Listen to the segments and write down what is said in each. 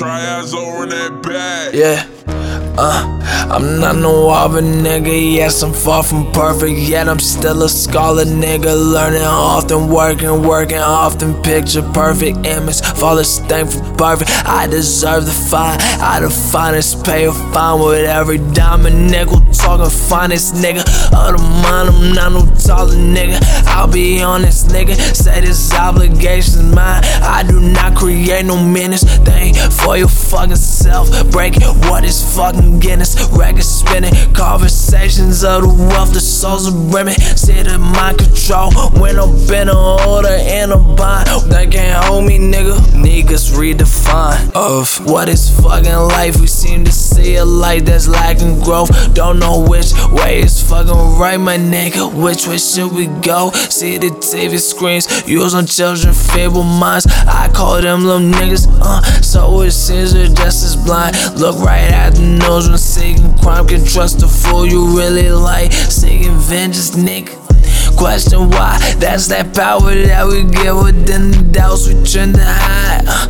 that bad. Yeah. Uh, I'm not no other nigga, yes, I'm far from perfect, yet I'm still a scholar nigga. Learning often, working, working often, picture perfect image. Flawless, thankful, perfect. I deserve the fine, I the finest, pay a fine with every dime diamond nickel. Talking finest nigga, of the mind, I'm not no taller nigga. I'll be honest, nigga, say this obligation's mine. Create no menace, think for your fucking self. Break what is fucking Guinness, record spinning, conversations of the wealth, the souls of women. See the mind control when I'm in a order in a bind. They can't hold me, nigga. Niggas redefine of what is fucking life. We seem to see a light that's lacking growth. Don't know which way is fucking right, my nigga. Which way should we go? See the TV screens, use on children, feeble minds. I call them little niggas, uh. So it seems just as blind. Look right at the nose when seeking crime can trust a fool you really like. Seeking vengeance, nigga. Question why? That's that power that we get within the doubts we tend to hide. Uh,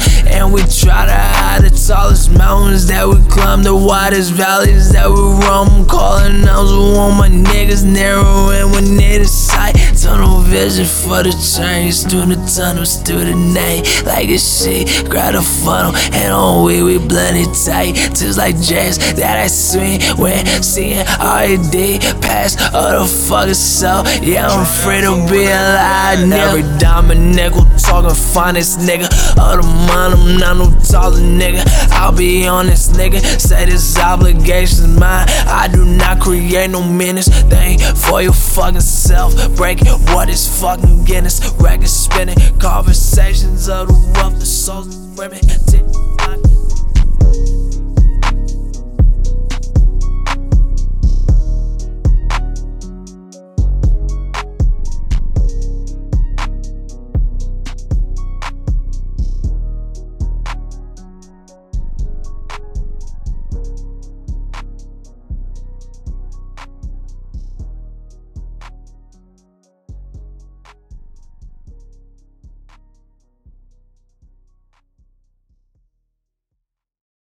mountains that we climb, the widest valleys that we roam. Calling out to all my niggas narrowing when they sight. Tunnel vision for the change. Through the tunnels, through the night. Like a shit, grab a funnel, and on we, we bloody tight. Just like jazz that I swing when seeing RD pass other fuckers so. Yeah, I'm free to be alive. Every diamond nickel talking finest nigga. Of the mind, I'm not no taller nigga. I'll be honest, nigga. Say this obligation's mine. I do not create no menace. Think for your fucking self. Break what is fucking Guinness? Record spinning, conversations of the wealth, the souls women.